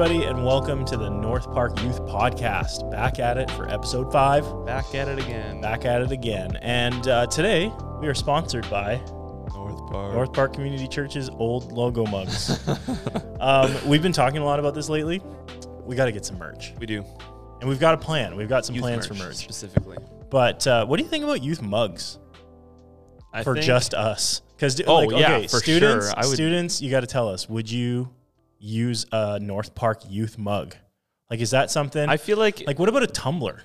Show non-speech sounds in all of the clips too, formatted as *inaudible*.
Hey, everybody, and welcome to the North Park Youth Podcast. Back at it for episode five. Back at it again. Back at it again. And uh, today we are sponsored by North Park. North Park Community Church's old logo mugs. *laughs* um, we've been talking a lot about this lately. We got to get some merch, We do. and we've got a plan. We've got some Youth plans for merch. specifically. But uh, what do you think about youth mugs I for think- just us? Because Oh, like, yeah, okay, for students, sure. I would- students, you got to tell us. Would you use a North Park youth mug? Like, is that something? I feel like like, what about a tumbler?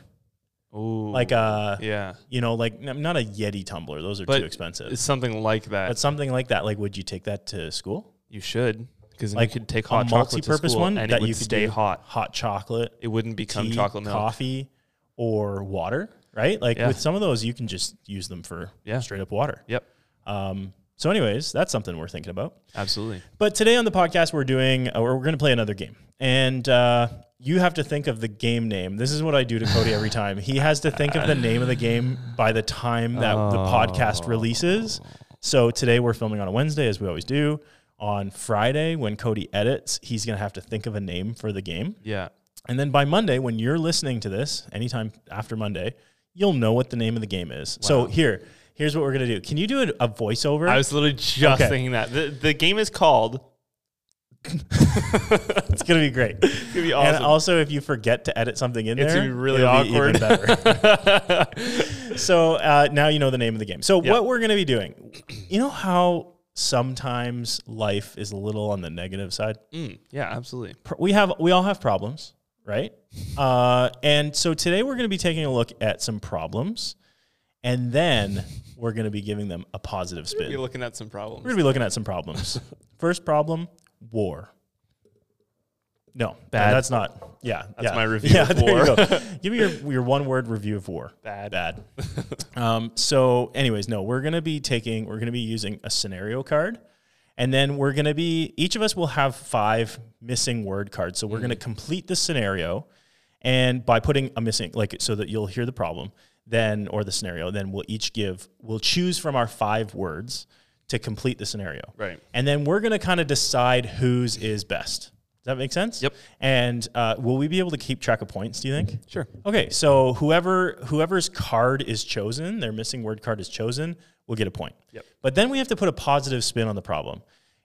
Ooh, Like a yeah, you know, like n- not a Yeti tumbler; those are But too expensive. it's something like that. But something like that, like, would you take that to school? you should because Like you could take a hot chocolate to multi-purpose school one and that it would you could stay do hot. Hot chocolate, It wouldn't become tea, chocolate milk. coffee, or water, right? Like Yeah. with some of those, you can just use them for Yeah. straight up water. Yep, Um, so, anyways, that's something we're thinking about. absolutely. But today on the podcast, we're doing, uh, we're going to play another game. And uh, you have to think of the game name. This is what I do to Cody every time. He has to think of the name of the game by the time that the podcast releases. So today we're filming on a Wednesday, as we always do. On Friday, when Cody edits, he's going to have to think of a name for the game. Yeah, And then by Monday, when you're listening to this, anytime after Monday, you'll know what the name of the game is. So here, here's what we're to do. Can you do a, a voiceover? I was literally just Okay. thinking that the the game is called. it's to be great. It's gonna be *laughs* awesome. And also, if you forget to edit something in It's there, it's gonna be really awkward. better. *laughs* *laughs* so uh, now you know the name of the game. So Yeah. what we're to be doing, you know how sometimes life is a little on the negative side. Mm, yeah, absolutely. We have we all have problems, right? Uh, and so today we're going to be taking a look at some problems, and then we're going to be giving them a positive spin. You're looking at some problems. We're going to be looking at some problems. *laughs* First problem: war. No, Bad. That's not. Yeah, That's yeah. my review *laughs* Yeah, of there you war. *laughs* Give me your your one word review of war. Bad. Bad. um, so, anyways, no, we're gonna be taking. We're gonna be using a scenario card, and then we're gonna be. Each of us will have five missing word cards. So we're gonna complete the scenario, and by putting a missing, like, so that you'll hear the problem, then or the scenario, then we'll each give. We'll choose from our five words to complete the scenario. Right. And then we're going to kind of decide whose is best. Does that make sense? Yep. And uh, will we be able to keep track of points? Do you think? Sure. Okay, so whoever whoever's card is chosen, their missing word card is chosen, We'll get a point. Yep. But then we have to put a positive spin on the problem.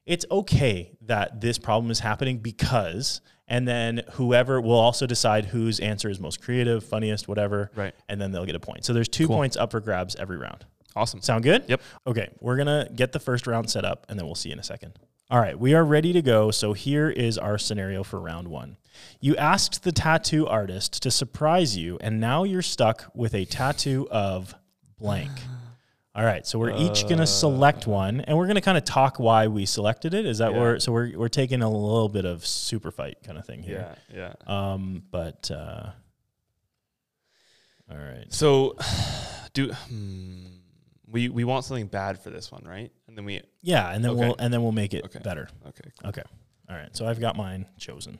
It's okay that this problem is happening because, and then whoever will also decide whose answer is most creative, funniest, whatever. Right. And then they'll get a point. So there's two Cool. points up for grabs every round. Awesome. Sound good? Yep. Okay, we're gonna get the first round set up and then we'll see in a second. All right, we are ready to go. So here is our scenario for round one. You asked the tattoo artist to surprise you, and now you're stuck with a tattoo of blank. *sighs* *laughs* All right, so we're each gonna select one, and we're gonna kind of talk why we selected it. Is that Yeah. where? So we're we're taking a little bit of super fight kind of thing here. Yeah. Yeah. Um, but uh, all right. So, *sighs* do hmm, we we want something bad for this one, right? And then we Yeah, and then Okay. we'll and then we'll make it Okay. better. okay. Okay. All right. So I've got mine chosen.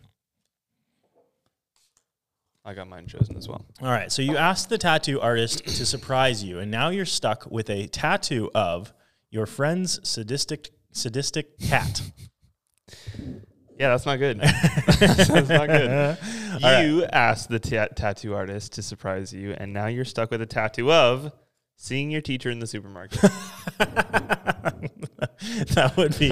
I got mine chosen as well. All right. So you asked the tattoo artist to surprise you, and now you're stuck with a tattoo of your friend's sadistic sadistic cat. *laughs* Yeah, that's not good. *laughs* that's not good. right. You asked the ta- tattoo artist to surprise you, and now you're stuck with a tattoo of seeing your teacher in the supermarket. *laughs* that would be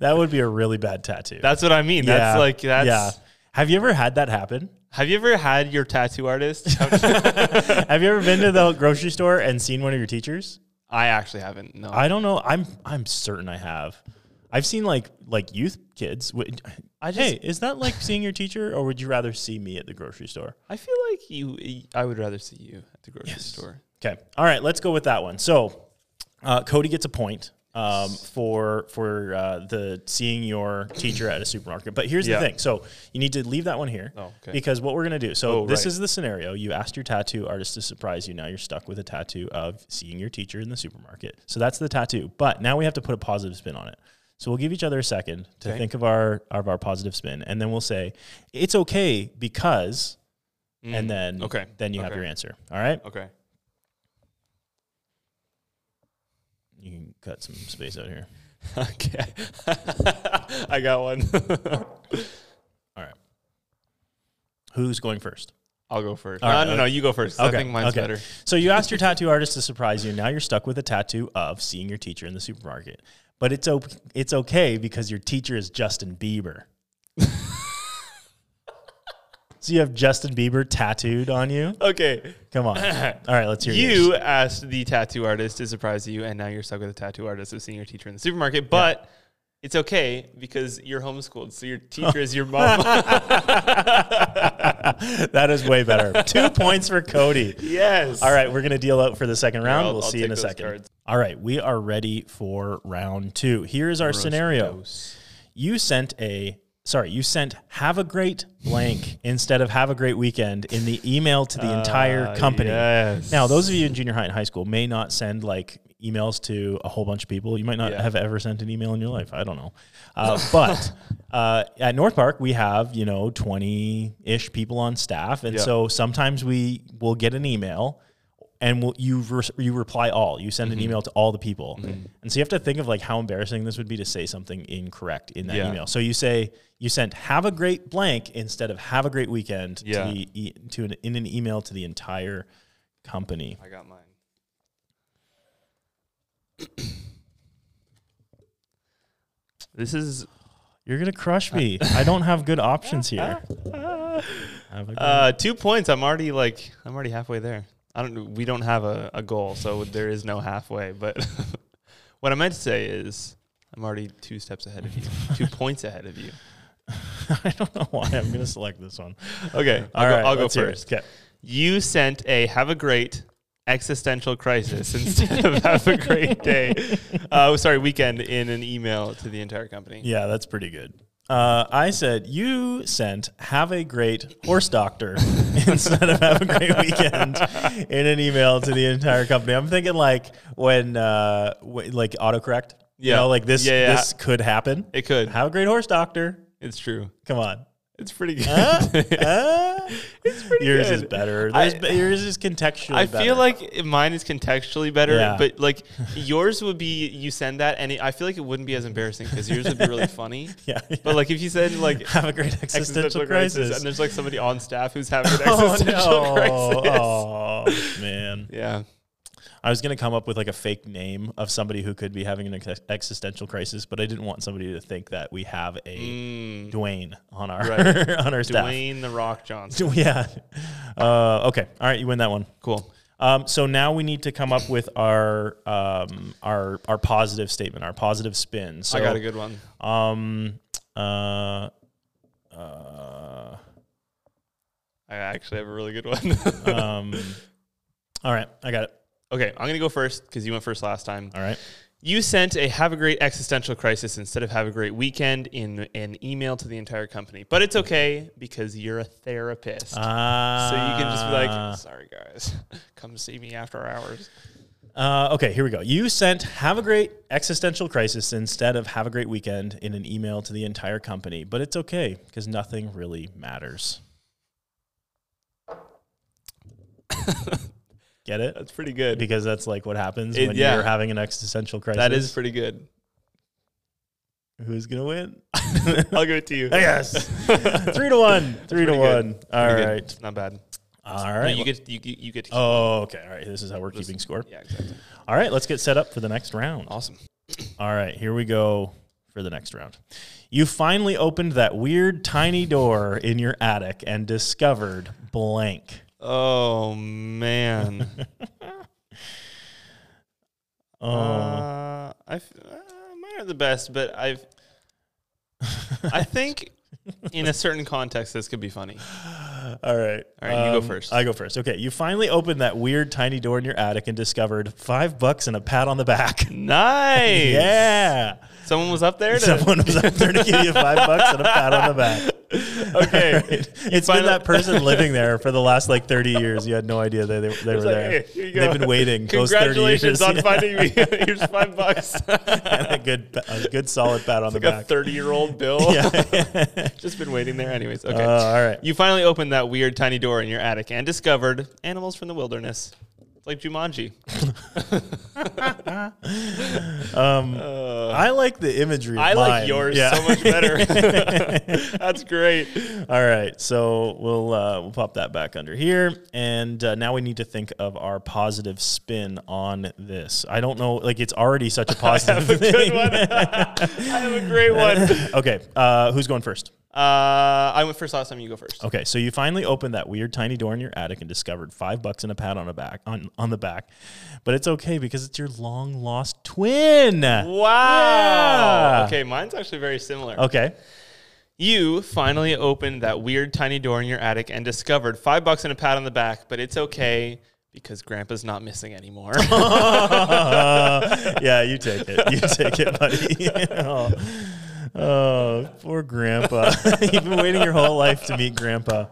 that would be a really bad tattoo. that's what I mean. That's like that's. yeah. Have you ever had that happen? Have you ever had your tattoo artist? *laughs* Have you ever been to the grocery store and seen one of your teachers? I actually haven't. No. I don't know. I'm I'm certain I have. I've seen like like youth kids. I just. Hey, is that like seeing your teacher, or would you rather see me at the grocery store? I feel like you. I would rather see you at the grocery Yes. store. Okay, all right, let's go with that one. So, uh, Cody gets a point um, for for uh, the seeing your teacher at a supermarket. But here's Yeah. the thing: so you need to leave that one here Oh, okay. because what we're gonna do. So Oh, this right. is the scenario: you asked your tattoo artist to surprise you. Now you're stuck with a tattoo of seeing your teacher in the supermarket. So that's the tattoo. But now we have to put a positive spin on it. So we'll give each other a second to Okay. think of our of our positive spin, and then we'll say it's okay because, and Mm, then okay. then you have your answer. All right. Okay. You can cut some space out here. *laughs* Okay. *laughs* I got one. *laughs* All right. Who's going first? I'll go first. All no, right, no, no. You go first. I think mine's okay. better. So you asked your tattoo artist to surprise you. And now you're stuck with a tattoo of seeing your teacher in the supermarket. But it's o- it's okay because your teacher is Justin Bieber. So you have Justin Bieber tattooed on you. Okay. Come on. *laughs* All right, let's hear You yours. asked the tattoo artist to surprise you, and now you're stuck with a tattoo artist of seeing your teacher in the supermarket. But it's okay because you're homeschooled, so your teacher is your mom. *laughs* that is way better. Two points for Cody. yes. All right, we're going to deal out for the second round. I'll- we'll I'll see you in a second. cards. All right, we are ready for round two. Here's our scenario. You sent a sorry, you sent have a great blank instead of have a great weekend in the email to the entire Ah, company. yes. Now, those of you in junior high and high school may not send like emails to a whole bunch of people. You might not Yeah. have ever sent an email in your life. I don't know. *laughs* Uh, but uh, at North Park, we have, you know, 20 ish people on staff. And Yeah. so sometimes we will get an email and we'll, you, re- you reply all. You send an Mm-hmm. email to all the people. And so you have to think of like how embarrassing this would be to say something incorrect in that Yeah. email. So you say, you sent have a great blank instead of have a great weekend Yeah. to the, to an, in an email to the entire company. I got mine. *coughs* this is You're gonna crush me. I don't have good options here. *laughs* Have a good- uh, two points. I'm already like I'm already halfway there. I don't. We don't have a, a goal, so there is no halfway. But *laughs* what I meant to say is I'm already two steps ahead of you, two *laughs* points ahead of you. *laughs* I don't know why I'm gonna select this one. Okay, I'll All go, right, I'll go let's hear it. first. Okay. You sent a have a great existential crisis instead of have a great day. Uh, sorry, weekend in an email to the entire company. Yeah, that's pretty good. Uh, I said you sent have a great horse doctor *laughs* instead of have a great weekend in an email to the entire company. I'm thinking like when uh, w- like autocorrect. You Yeah. know, like this Yeah, yeah. this could happen. It could. Have a great horse doctor. It's true. Come on. It's pretty good. Uh, uh, *laughs* it's pretty yours good. is better. I- yours is contextually I better. feel like mine is contextually better, Yeah. but like *laughs* yours would be you send that, and it, I feel like it wouldn't be as embarrassing because yours would be really funny. *laughs* yeah. But like if you said like have a great existential, crisis. and there's like somebody on staff who's having an existential oh, existential no. crisis. Oh, man. Yeah, I was going to come up with like a fake name of somebody who could be having an ex- existential crisis, but I didn't want somebody to think that we have a mm, Dwayne on our Right. *laughs* on our staff. Dwayne the Rock Johnson. *laughs* Yeah. Uh, okay. All right. You win that one. Cool. Um, so now we need to come up with our um, our our positive statement, our positive spin. So I got a good one. Um. Uh. Uh. I actually have a really good one. *laughs* um. All right. I got it. Okay, I'm gonna go first because you went first last time. All right. You sent a have a great existential crisis instead of have a great weekend in an email to the entire company. But it's okay because you're a therapist. Uh, so you can just be like, sorry guys, *laughs* come see me after hours. Uh, okay, here we go. You sent "Have a great existential crisis" instead of "Have a great weekend" in an email to the entire company, but it's okay because nothing really matters. *laughs* Get it? That's pretty good. Because that's like what happens It- when yeah. you're having an existential crisis. That is pretty good. Who's gonna win? *laughs* I'll give it to you. *laughs* yes, *laughs* three to one. Three to pretty one. good. All Pretty good. Not bad. All right, No, you get you, get- you get to keep oh, okay. All right. This is how we're keeping score. Yeah, exactly. All right. Let's get set up for the next round. Awesome. All right, here we go for the next round. You finally opened that weird tiny door in your attic and discovered blank. Oh man. *laughs* Oh, Uh, I uh, mine are the best, but I've I think in a certain context this could be funny. all right. All right, you go Um, first. I go first. Okay, you finally opened that weird tiny door in your attic and discovered five bucks and a pat on the back. *laughs* Nice. yeah. Someone was up there. To, Someone was up there to give you five bucks and a pat on the back. *laughs* Okay. Right. It's been that person living there for the last like 30 years. You had no idea they, they, they were like, there. "Hey, here you go. They've been waiting *laughs* 30. Congratulations on finding me. *laughs* Here's five bucks. and a good, a good solid pat on the like a back. thirty-year-old bill. yeah. Just been waiting there. Anyways, okay. Uh, all right. You finally opened that weird tiny door in your attic and discovered animals from the wilderness. It's like Jumanji. *laughs* um, Uh, I like the imagery. I like yours Yeah. so much better. *laughs* *laughs* That's great. All right, so we'll uh, we'll pop that back under here, and uh, now we need to think of our positive spin on this. I don't know, like it's already such a positive I have A Good one. I have a great one. okay, uh, who's going first? Uh, I went first last time. You go first. Okay, so you finally opened that weird tiny door in your attic and discovered five bucks and a pat on a back on on the back, but it's okay because it's your long lost twin. Wow. Yeah. Okay, mine's actually very similar. Okay. You finally opened that weird tiny door in your attic and discovered five bucks and a pat on the back, but it's okay because Grandpa's not missing anymore. *laughs* yeah, you take it. You take it, buddy. oh. *laughs* oh, poor Grandpa. *laughs* You've been waiting your whole life to meet Grandpa.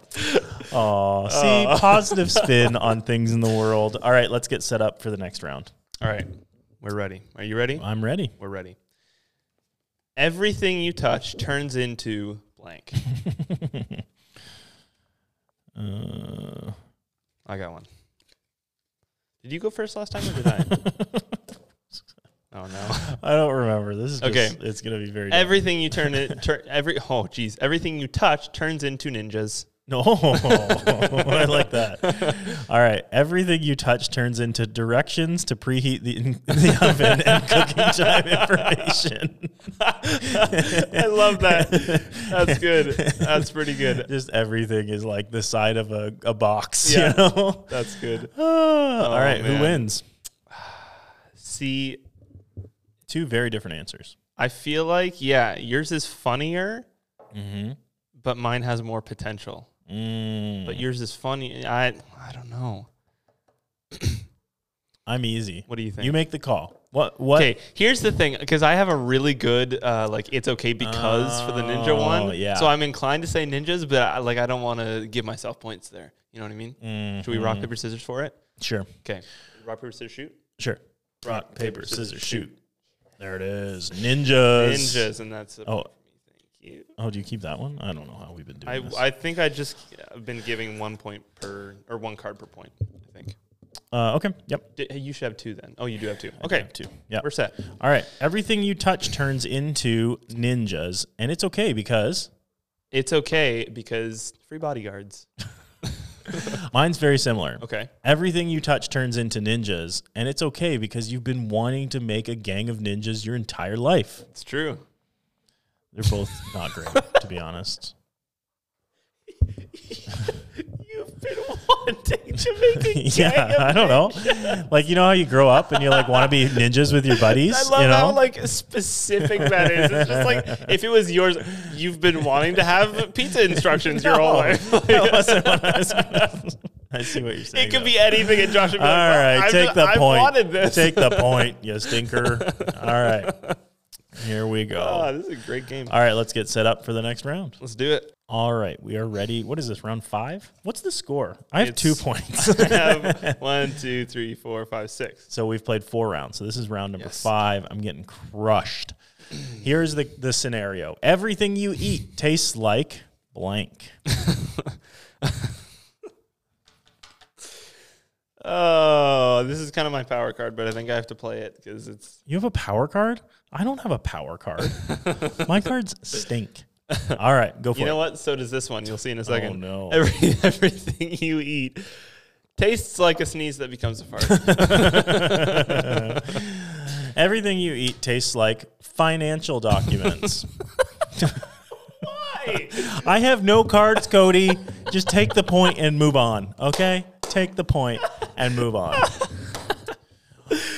Oh, see, positive spin on things in the world. All right, let's get set up for the next round. All right, we're ready. Are you ready? I'm ready. We're ready. Everything you touch turns into blank. *laughs* Uh, I got one. Did you go first last time or did I? *laughs* oh no. I don't remember. This is just, Okay. It's gonna be very Everything you turn it tur- every oh geez, everything you touch turns into ninjas. *laughs* No, *laughs* I like that. All right, everything you touch turns into directions to preheat the, *laughs* the oven and cooking time information. I love that. That's good. That's pretty good. Just everything is like the side of a, a box. Yeah. You know. That's good. Ah, *sighs* all right, man. who wins? *sighs* See, Two very different answers. I feel like yeah, yours is funnier, Mm-hmm. but mine has more potential. Mm, But yours is funny. I I don't know. *clears throat* I'm easy. What do you think? You make the call. What? What? Okay, here's the thing, because I have a really good uh, like it's okay because for the ninja one. yeah. So I'm inclined to say ninjas, but I, like I don't want to give myself points there. You know what I mean? Should we rock Mhm. paper scissors for it? Sure. Okay. Rock paper scissors shoot. Sure. Rock, Rock, paper, paper, scissors, scissors, shoot. There it is. Ninjas. Ninjas, and that's a Oh. You. Oh, do you keep that one? I don't know how we've been doing I, this. I think I just have been giving one point per or one card per point. I think. uh, okay. Yep. D- hey, you should have two then. Oh, you do have two. Okay, have two. Yep. we're set. All right. Everything you touch turns into ninjas, and it's okay because It's okay because free bodyguards. *laughs* mine's very similar. Okay. Everything you touch turns into ninjas, and it's okay because you've been wanting to make a gang of ninjas your entire life. It's true. They're both not great, to be honest. *laughs* You've been wanting to make a gang *laughs* yeah, I don't know. Like you know how you grow up and you like want to be ninjas with your buddies. I love you know? how like specific that is. It's just like if it was yours, you've been wanting to have pizza instructions your whole No, life. what *laughs* I I see what you're saying. it could though. be anything, and Josh would be All like, right, "I've take just- the I've point. wanted this. Take the point, you stinker. All right. Here we go. Oh, this is a great game. All right, let's get set up for the next round. Let's do it. All right, we are ready. What is this, round five? What's the score? I have It's- two points. *laughs* I have *laughs* one, two, three, four, five, six. so we've played four rounds. So this is round number Yes. five. I'm getting crushed. Here's the, the scenario everything you eat tastes like blank. *laughs* Oh, this is kind of my power card, but I think I have to play it because it's. You have a power card? I don't have a power card. My cards stink. All right, go for it. You it. know what? So does this one. You'll see in a oh, second. Oh, no. *laughs* Every, everything you eat tastes like a sneeze that becomes a fart. *laughs* Everything you eat tastes like financial documents. *laughs* Why? I have no cards, Cody. Just take the point and move on. Okay? Take the point and move on. *laughs*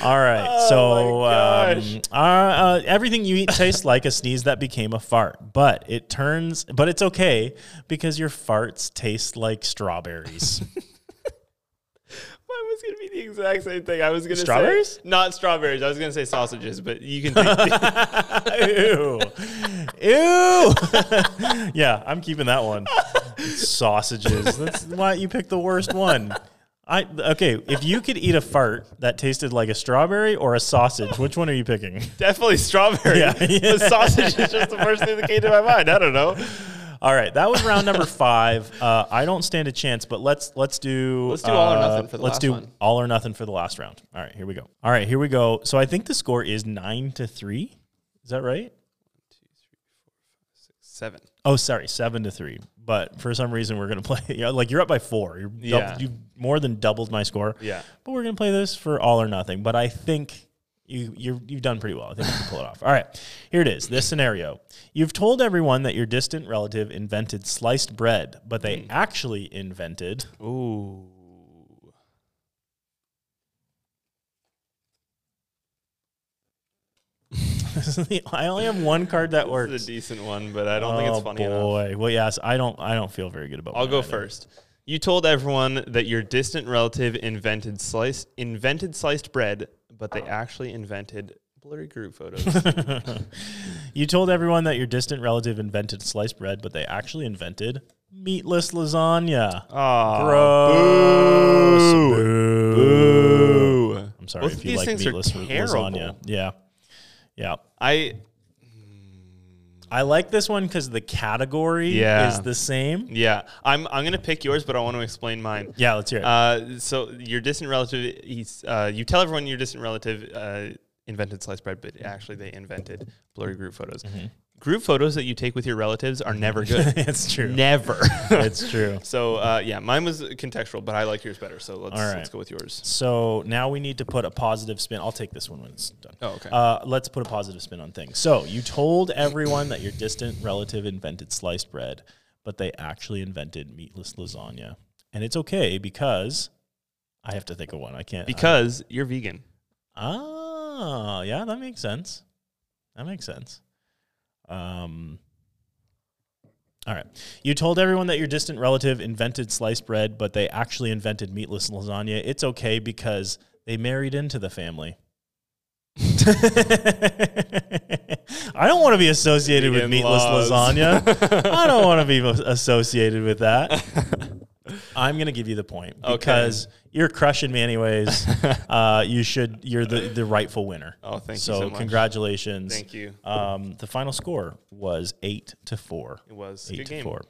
All right. so Oh gosh. um, uh, uh, everything you eat tastes like a sneeze that became a fart, but it turns. But it's okay because your farts taste like strawberries. *laughs* Mine was gonna be the exact same thing. I was gonna Strawberries? say not strawberries. I was gonna say sausages, but you can. Think *laughs* Ew. Ew. yeah, I'm keeping that one. Sausages. That's why you picked the worst one. I okay, if you could eat a fart that tasted like a strawberry or a sausage, which one are you picking? definitely strawberry. Yeah, yeah. *laughs* The sausage is just the first thing that came to my mind. I don't know. All right, that was round number five. Uh, I don't stand a chance, but let's let's do Let's do all or uh, nothing for the let's last do one. all or nothing for the last round. All right, here we go. All right, here we go. So I think the score is nine to three. Is that right? Seven. Oh, sorry, seven to three. But for some reason, we're gonna *laughs* play. Yeah, like you're up by four. You're Yeah. you've more than doubled my score. Yeah. But we're gonna play this for all or nothing. But I think you you're, you've done pretty well. I think you can pull it off. All right, here it is. This scenario: You've told everyone that your distant relative invented sliced bread, but they hmm. actually invented. Ooh. *laughs* I only have one card that This works. is a decent one, but I don't think it's Oh, funny enough. boy. Well, yes, I don't. I don't feel very good about. I'll go first. You told everyone that your distant relative invented sliced invented sliced bread, but they actually invented blurry group photos. *laughs* you told everyone that your distant relative invented sliced bread, but they actually invented meatless lasagna. Aw, Gross. boo. Boo. Boo. I'm sorry Both if you these like meatless lasagna. Yeah. Yeah. I I like this one because the category Yeah. is the same. yeah, I'm I'm gonna pick yours, but I want to explain mine. Yeah, let's hear it. Uh, so your distant relative, he's, uh, you tell everyone your distant relative uh, invented sliced bread, but actually they invented blurry group photos. Group photos that you take with your relatives are never good. *laughs* it's true. never. *laughs* it's true. *laughs* so uh, yeah, mine was contextual, but I like yours better. So let's right. let's go with yours. So now we need to put a positive spin. I'll take this one when it's done. Oh, okay. Uh, let's put a positive spin on things. So you told everyone that your distant relative invented sliced bread, but they actually invented meatless lasagna, and it's okay because I have to think of one. I can't because you're vegan. Oh, yeah, that makes sense. That makes sense. Um, all right. You told everyone that your distant relative invented sliced bread, but they actually invented meatless lasagna. It's okay because they married into the family. *laughs* I don't want to be associated with meatless laws. lasagna. I don't *laughs* want to be associated with that. I'm going to give you the point Okay. You're crushing me anyways. *laughs* uh, you should. You're the the rightful winner. Oh, thank so you so much. congratulations. Thank you. Um, the final score was eight to four. It was a Eight good to game. four.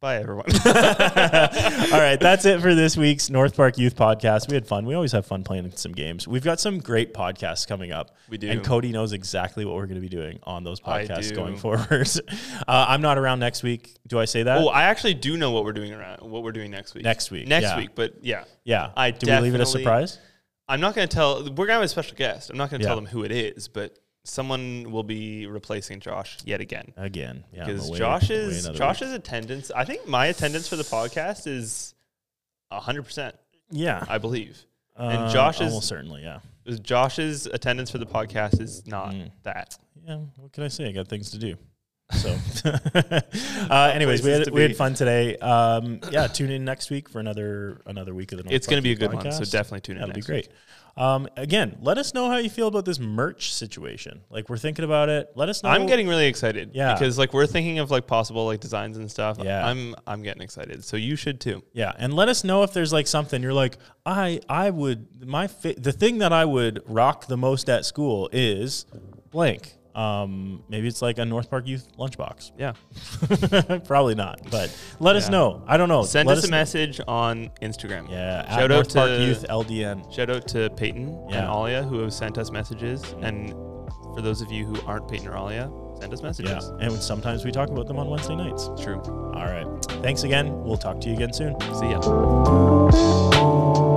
Bye everyone. *laughs* All right, that's it for this week's North Park Youth Podcast. We had fun. We always have fun playing some games. We've got some great podcasts coming up. We do. And Cody knows exactly what we're going to be doing on those podcasts going forward. *laughs* uh, I'm not around next week. Do I say that? oh, I actually do know what we're doing around what we're doing next week. Next week, Next yeah. week, but yeah. yeah. I Do we leave it a surprise? I'm not going to tell. We're going to have a special guest. I'm not going to Yeah. tell them who it is, but someone will be replacing Josh yet again. Again. Yeah. Because away- Josh's away another Josh's attendance, I think my attendance for the podcast is hundred percent. Yeah. I believe. Uh, Josh's- almost certainly, yeah. Josh's attendance for the podcast is not Mm. that. Yeah, what can I say? I got things to do. So, *laughs* uh, anyways, we had, we had fun today. Um, yeah, tune in next week for another another week of the. North It's going to be a Youth good one, so definitely tune in. That'll be great. week. Um, again, let us know how you feel about this merch situation. Like we're thinking about it. Let us know. I'm getting really excited. Yeah. Because like we're thinking of like possible like designs and stuff. Yeah. I'm I'm getting excited. So you should too. Yeah, and let us know if there's like something you're like, I I would my fa- the thing that I would rock the most at school is blank. Um, maybe it's like a North Park Youth lunchbox. Yeah. *laughs* Probably not, but let us know. I don't know. Send Let us a know. message on Instagram. Yeah, Shout out North Park Youth LDN. Shout out to Peyton and Yeah. Alia who have sent us messages. And for those of you who aren't Peyton or Alia, send us messages. Yeah, messages. and sometimes we talk about them on Wednesday nights. True. All right. Thanks again. We'll talk to you again soon. See ya.